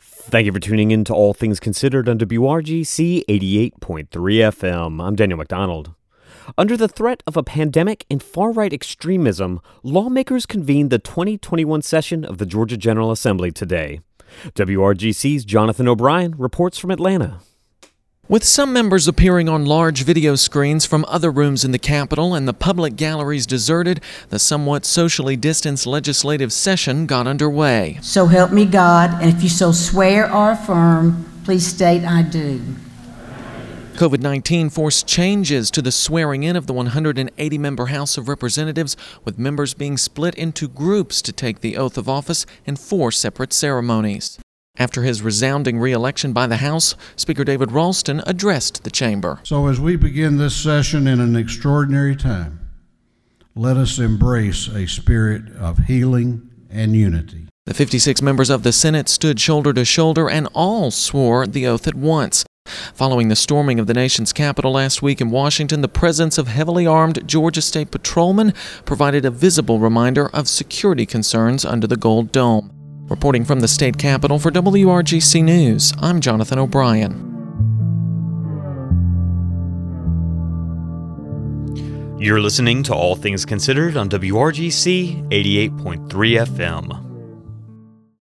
Thank you for tuning in to All Things Considered on WRGC 88.3 FM. I'm Daniel McDonald. Under the threat of a pandemic and far right extremism, lawmakers convened the 2021 session of the Georgia General Assembly today. WRGC's Jonathan O'Brien reports from Atlanta. With some members appearing on large video screens from other rooms in the Capitol and the public galleries deserted, the somewhat socially distanced legislative session got underway. So help me God, and if you so swear or affirm, please state I do. COVID 19 forced changes to the swearing in of the 180 member House of Representatives, with members being split into groups to take the oath of office in four separate ceremonies. After his resounding reelection by the House, Speaker David Ralston addressed the chamber. So, as we begin this session in an extraordinary time, let us embrace a spirit of healing and unity. The 56 members of the Senate stood shoulder to shoulder and all swore the oath at once. Following the storming of the nation's Capitol last week in Washington, the presence of heavily armed Georgia State patrolmen provided a visible reminder of security concerns under the Gold Dome. Reporting from the state capitol for WRGC News, I'm Jonathan O'Brien. You're listening to All Things Considered on WRGC 88.3 FM.